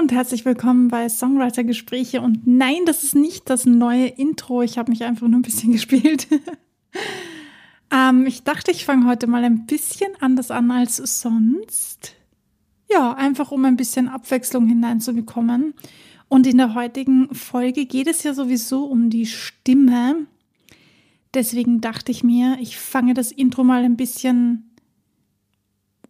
und herzlich willkommen bei Songwriter Gespräche. Und nein, das ist nicht das neue Intro. Ich habe mich einfach nur ein bisschen gespielt. ähm, ich dachte, ich fange heute mal ein bisschen anders an als sonst. Ja, einfach um ein bisschen Abwechslung hineinzubekommen. Und in der heutigen Folge geht es ja sowieso um die Stimme. Deswegen dachte ich mir, ich fange das Intro mal ein bisschen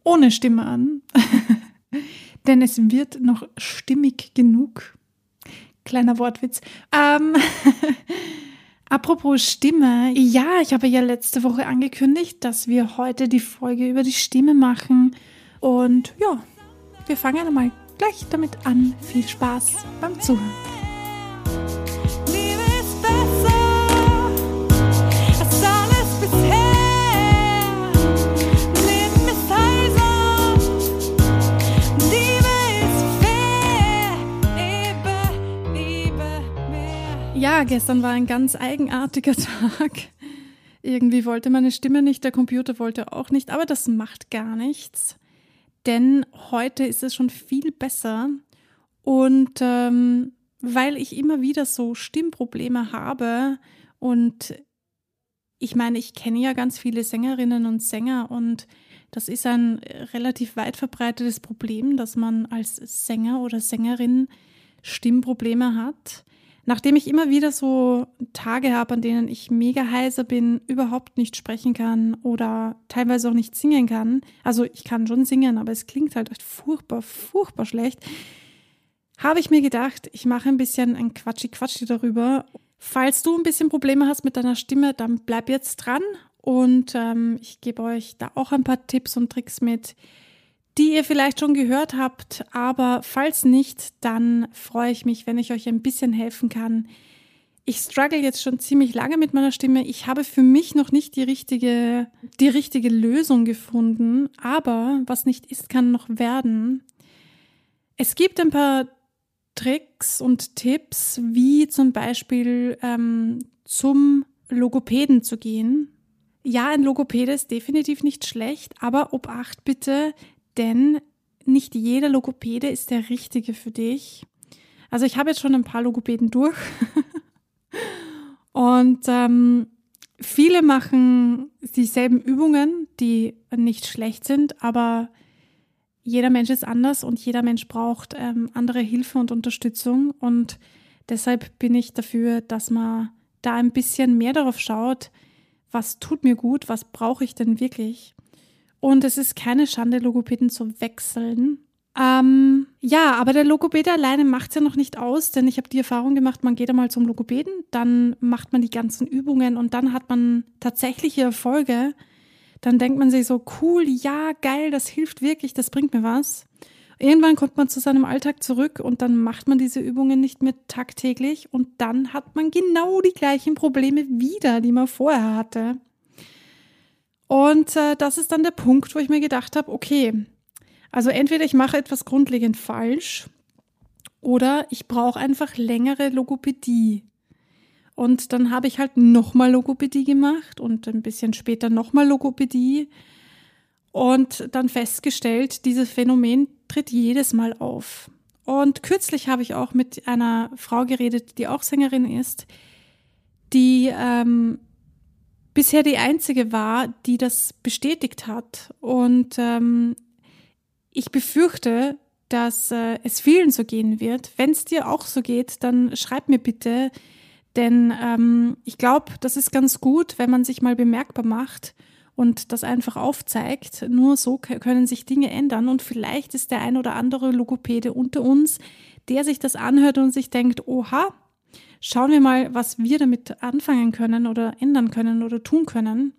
ohne Stimme an. denn es wird noch stimmig genug. Kleiner Wortwitz. Ähm, apropos Stimme, ja, ich habe ja letzte Woche angekündigt, dass wir heute die Folge über die Stimme machen. Und ja, wir fangen einmal gleich damit an. Viel Spaß beim Zuhören. Ja, gestern war ein ganz eigenartiger Tag. Irgendwie wollte meine Stimme nicht, der Computer wollte auch nicht, aber das macht gar nichts. Denn heute ist es schon viel besser. Und ähm, weil ich immer wieder so Stimmprobleme habe und ich meine, ich kenne ja ganz viele Sängerinnen und Sänger und das ist ein relativ weit verbreitetes Problem, dass man als Sänger oder Sängerin Stimmprobleme hat. Nachdem ich immer wieder so Tage habe, an denen ich mega heiser bin, überhaupt nicht sprechen kann oder teilweise auch nicht singen kann, also ich kann schon singen, aber es klingt halt echt furchtbar, furchtbar schlecht, habe ich mir gedacht, ich mache ein bisschen ein Quatschi-Quatschi darüber. Falls du ein bisschen Probleme hast mit deiner Stimme, dann bleib jetzt dran und ähm, ich gebe euch da auch ein paar Tipps und Tricks mit, die ihr vielleicht schon gehört habt, aber falls nicht, dann freue ich mich, wenn ich euch ein bisschen helfen kann. Ich struggle jetzt schon ziemlich lange mit meiner Stimme. Ich habe für mich noch nicht die richtige, die richtige Lösung gefunden, aber was nicht ist, kann noch werden. Es gibt ein paar Tricks und Tipps, wie zum Beispiel ähm, zum Logopäden zu gehen. Ja, ein Logopäde ist definitiv nicht schlecht, aber obacht bitte, denn nicht jeder Logopäde ist der richtige für dich. Also ich habe jetzt schon ein paar Logopäden durch. Und ähm, viele machen dieselben Übungen, die nicht schlecht sind, aber jeder Mensch ist anders und jeder Mensch braucht ähm, andere Hilfe und Unterstützung. Und deshalb bin ich dafür, dass man da ein bisschen mehr darauf schaut, was tut mir gut, was brauche ich denn wirklich und es ist keine Schande, Logopäden zu wechseln. Ähm, ja, aber der Logopäde alleine macht es ja noch nicht aus, denn ich habe die Erfahrung gemacht, man geht einmal zum Logopäden, dann macht man die ganzen Übungen und dann hat man tatsächliche Erfolge. Dann denkt man sich so, cool, ja, geil, das hilft wirklich, das bringt mir was. Irgendwann kommt man zu seinem Alltag zurück und dann macht man diese Übungen nicht mehr tagtäglich und dann hat man genau die gleichen Probleme wieder, die man vorher hatte. Und äh, das ist dann der Punkt, wo ich mir gedacht habe, okay, also entweder ich mache etwas grundlegend falsch oder ich brauche einfach längere Logopädie. Und dann habe ich halt nochmal Logopädie gemacht und ein bisschen später nochmal Logopädie und dann festgestellt, dieses Phänomen tritt jedes Mal auf. Und kürzlich habe ich auch mit einer Frau geredet, die auch Sängerin ist, die ähm, bisher die einzige war, die das bestätigt hat. Und ähm, ich befürchte, dass äh, es vielen so gehen wird. Wenn es dir auch so geht, dann schreib mir bitte, denn ähm, ich glaube, das ist ganz gut, wenn man sich mal bemerkbar macht und das einfach aufzeigt. Nur so können sich Dinge ändern und vielleicht ist der ein oder andere Logopäde unter uns, der sich das anhört und sich denkt, oha, schauen wir mal, was wir damit anfangen können oder ändern können oder tun können.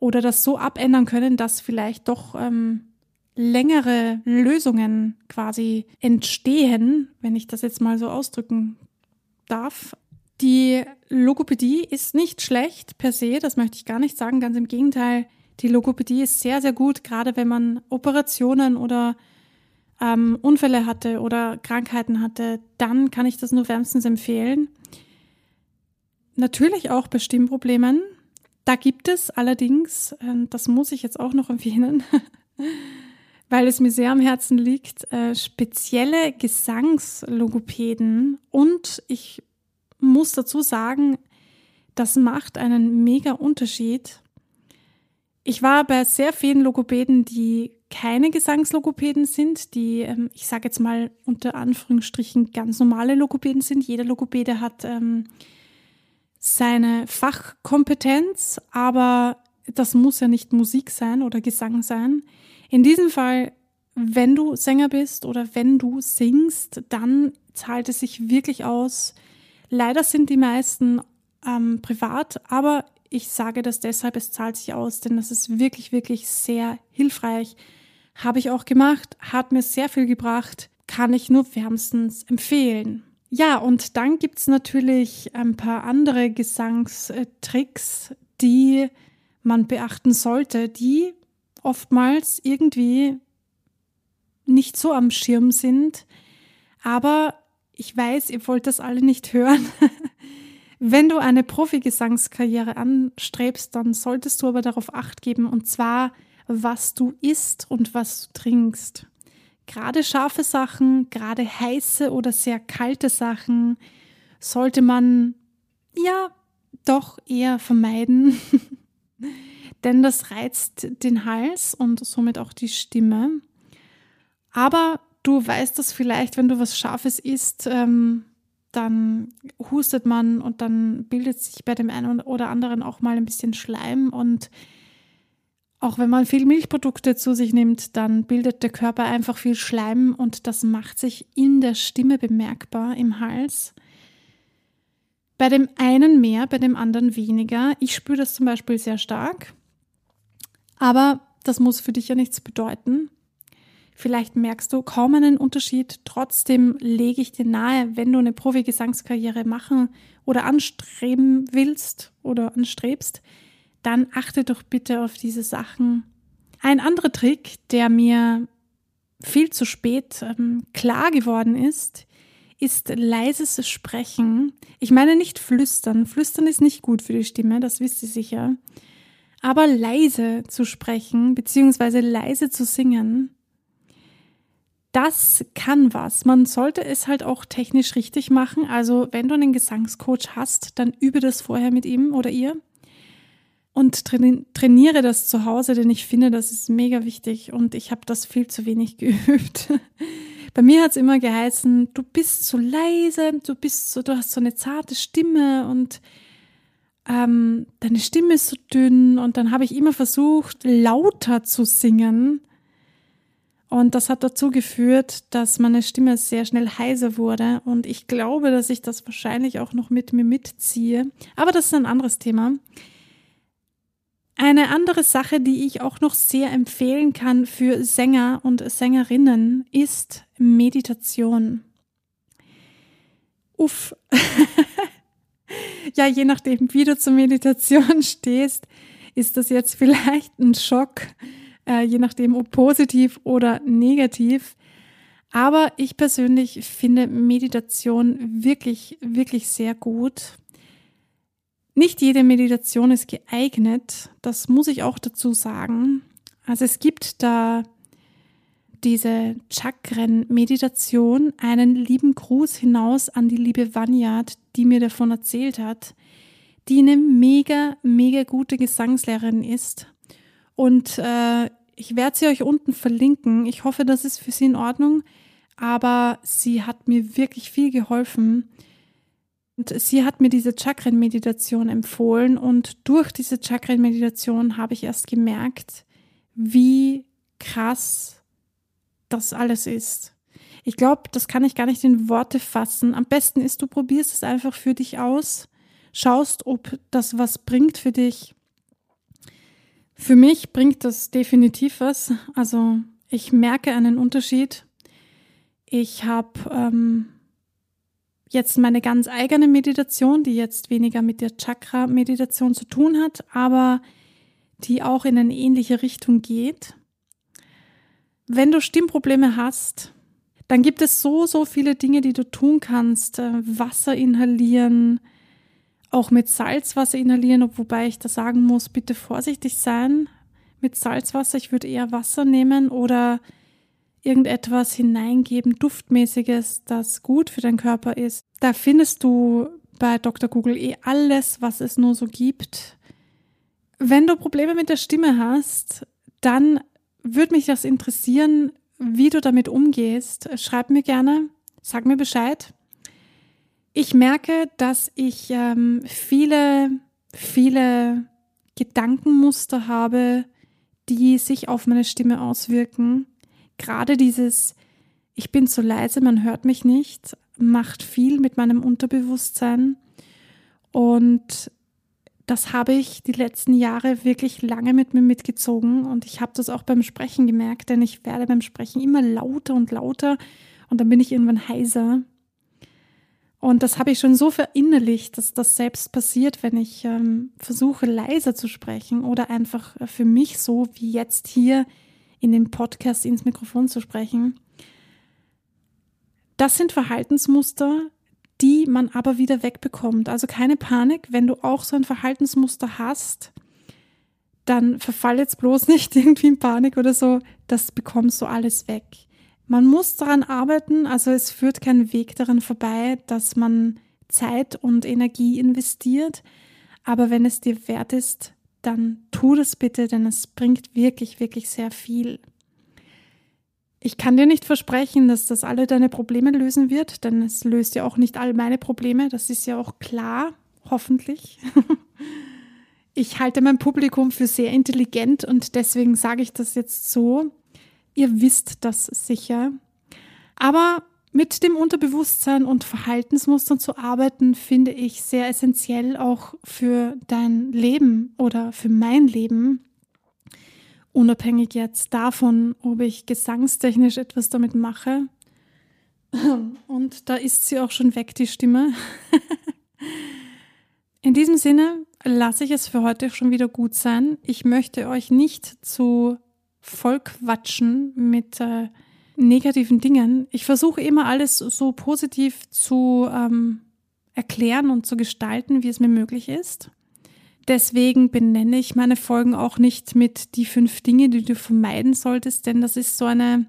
Oder das so abändern können, dass vielleicht doch ähm, längere Lösungen quasi entstehen, wenn ich das jetzt mal so ausdrücken darf. Die Logopädie ist nicht schlecht per se, das möchte ich gar nicht sagen. Ganz im Gegenteil, die Logopädie ist sehr, sehr gut, gerade wenn man Operationen oder ähm, Unfälle hatte oder Krankheiten hatte, dann kann ich das nur wärmstens empfehlen. Natürlich auch bei Stimmproblemen. Da gibt es allerdings, äh, das muss ich jetzt auch noch empfehlen, weil es mir sehr am Herzen liegt, äh, spezielle Gesangslogopäden und ich muss dazu sagen, das macht einen mega Unterschied. Ich war bei sehr vielen Logopäden, die keine Gesangslogopäden sind, die, ähm, ich sage jetzt mal unter Anführungsstrichen, ganz normale Logopäden sind. Jeder Logopäde hat ähm, seine Fachkompetenz, aber das muss ja nicht Musik sein oder Gesang sein. In diesem Fall, wenn du Sänger bist oder wenn du singst, dann zahlt es sich wirklich aus. Leider sind die meisten ähm, privat, aber ich sage das deshalb, es zahlt sich aus, denn das ist wirklich, wirklich sehr hilfreich. Habe ich auch gemacht, hat mir sehr viel gebracht, kann ich nur wärmstens empfehlen. Ja, und dann gibt's natürlich ein paar andere Gesangstricks, die man beachten sollte, die oftmals irgendwie nicht so am Schirm sind. Aber ich weiß, ihr wollt das alle nicht hören. Wenn du eine Profigesangskarriere anstrebst, dann solltest du aber darauf acht geben, und zwar, was du isst und was du trinkst. Gerade scharfe Sachen, gerade heiße oder sehr kalte Sachen sollte man ja doch eher vermeiden. denn das reizt den Hals und somit auch die Stimme. Aber du weißt das vielleicht, wenn du was Scharfes isst, ähm, dann hustet man und dann bildet sich bei dem einen oder anderen auch mal ein bisschen Schleim und auch wenn man viel Milchprodukte zu sich nimmt, dann bildet der Körper einfach viel Schleim und das macht sich in der Stimme bemerkbar im Hals. Bei dem einen mehr, bei dem anderen weniger. Ich spüre das zum Beispiel sehr stark. Aber das muss für dich ja nichts bedeuten. Vielleicht merkst du kaum einen Unterschied. Trotzdem lege ich dir nahe, wenn du eine Profi-Gesangskarriere machen oder anstreben willst oder anstrebst, dann achte doch bitte auf diese Sachen. Ein anderer Trick, der mir viel zu spät ähm, klar geworden ist, ist leises Sprechen. Ich meine nicht flüstern. Flüstern ist nicht gut für die Stimme, das wisst ihr sicher. Aber leise zu sprechen, beziehungsweise leise zu singen, das kann was. Man sollte es halt auch technisch richtig machen. Also wenn du einen Gesangscoach hast, dann übe das vorher mit ihm oder ihr und trainiere das zu Hause, denn ich finde, das ist mega wichtig und ich habe das viel zu wenig geübt. Bei mir hat es immer geheißen, du bist so leise, du bist so, du hast so eine zarte Stimme und ähm, deine Stimme ist so dünn und dann habe ich immer versucht, lauter zu singen. Und das hat dazu geführt, dass meine Stimme sehr schnell heiser wurde. Und ich glaube, dass ich das wahrscheinlich auch noch mit mir mitziehe. Aber das ist ein anderes Thema. Eine andere Sache, die ich auch noch sehr empfehlen kann für Sänger und Sängerinnen, ist Meditation. Uff. ja, je nachdem, wie du zur Meditation stehst, ist das jetzt vielleicht ein Schock, äh, je nachdem, ob positiv oder negativ. Aber ich persönlich finde Meditation wirklich, wirklich sehr gut. Nicht jede Meditation ist geeignet, das muss ich auch dazu sagen. Also es gibt da diese Chakren-Meditation einen lieben Gruß hinaus an die liebe Vanyat, die mir davon erzählt hat, die eine mega, mega gute Gesangslehrerin ist. Und äh, ich werde sie euch unten verlinken. Ich hoffe, das ist für sie in Ordnung. Aber sie hat mir wirklich viel geholfen. Und sie hat mir diese Chakren-Meditation empfohlen. Und durch diese Chakren-Meditation habe ich erst gemerkt, wie krass das alles ist. Ich glaube, das kann ich gar nicht in Worte fassen. Am besten ist, du probierst es einfach für dich aus, schaust, ob das was bringt für dich. Für mich bringt das definitiv was. Also ich merke einen Unterschied. Ich habe ähm, jetzt meine ganz eigene Meditation, die jetzt weniger mit der Chakra-Meditation zu tun hat, aber die auch in eine ähnliche Richtung geht. Wenn du Stimmprobleme hast, dann gibt es so, so viele Dinge, die du tun kannst. Äh, Wasser inhalieren, auch mit Salzwasser inhalieren, wobei ich da sagen muss, bitte vorsichtig sein, mit Salzwasser. Ich würde eher Wasser nehmen oder irgendetwas hineingeben, duftmäßiges, das gut für deinen Körper ist. Da findest du bei Dr. Google eh alles, was es nur so gibt. Wenn du Probleme mit der Stimme hast, dann würde mich das interessieren, wie du damit umgehst. Schreib mir gerne, sag mir Bescheid. Ich merke, dass ich ähm, viele, viele Gedankenmuster habe, die sich auf meine Stimme auswirken. Gerade dieses, ich bin zu leise, man hört mich nicht, macht viel mit meinem Unterbewusstsein. Und das habe ich die letzten Jahre wirklich lange mit mir mitgezogen und ich habe das auch beim Sprechen gemerkt, denn ich werde beim Sprechen immer lauter und lauter und dann bin ich irgendwann heiser. Und das habe ich schon so verinnerlicht, dass das selbst passiert, wenn ich ähm, versuche leiser zu sprechen oder einfach für mich so wie jetzt hier in dem Podcast ins Mikrofon zu sprechen. Das sind Verhaltensmuster, die man aber wieder wegbekommt. Also keine Panik, wenn du auch so ein Verhaltensmuster hast, dann verfall jetzt bloß nicht irgendwie in Panik oder so. Das bekommst du alles weg. Man muss daran arbeiten, also es führt kein Weg daran vorbei, dass man Zeit und Energie investiert. Aber wenn es dir wert ist, dann tu das bitte, denn es bringt wirklich, wirklich sehr viel. Ich kann dir nicht versprechen, dass das alle deine Probleme lösen wird, denn es löst ja auch nicht all meine Probleme. Das ist ja auch klar, hoffentlich. Ich halte mein Publikum für sehr intelligent und deswegen sage ich das jetzt so. Ihr wisst das sicher. Aber mit dem Unterbewusstsein und Verhaltensmustern zu arbeiten, finde ich sehr essentiell auch für dein Leben oder für mein Leben. Unabhängig jetzt davon, ob ich gesangstechnisch etwas damit mache. Und da ist sie auch schon weg, die Stimme. In diesem Sinne lasse ich es für heute schon wieder gut sein. Ich möchte euch nicht zu vollquatschen mit äh, negativen Dingen. Ich versuche immer alles so positiv zu ähm, erklären und zu gestalten, wie es mir möglich ist. Deswegen benenne ich meine Folgen auch nicht mit die fünf Dinge, die du vermeiden solltest, denn das ist so eine,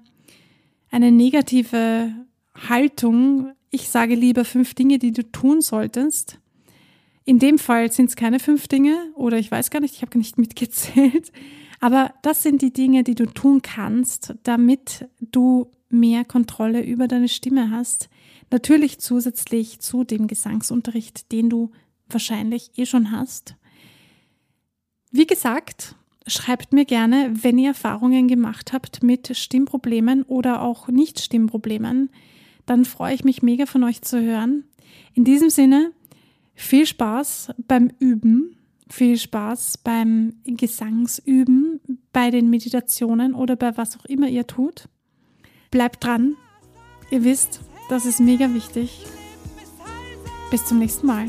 eine negative Haltung. Ich sage lieber fünf Dinge, die du tun solltest. In dem Fall sind es keine fünf Dinge oder ich weiß gar nicht, ich habe gar nicht mitgezählt. Aber das sind die Dinge, die du tun kannst, damit du mehr Kontrolle über deine Stimme hast. Natürlich zusätzlich zu dem Gesangsunterricht, den du wahrscheinlich eh schon hast. Wie gesagt, schreibt mir gerne, wenn ihr Erfahrungen gemacht habt mit Stimmproblemen oder auch Nicht-Stimmproblemen. Dann freue ich mich mega von euch zu hören. In diesem Sinne, viel Spaß beim Üben, viel Spaß beim Gesangsüben, bei den Meditationen oder bei was auch immer ihr tut. Bleibt dran. Ihr wisst, das ist mega wichtig. Bis zum nächsten Mal.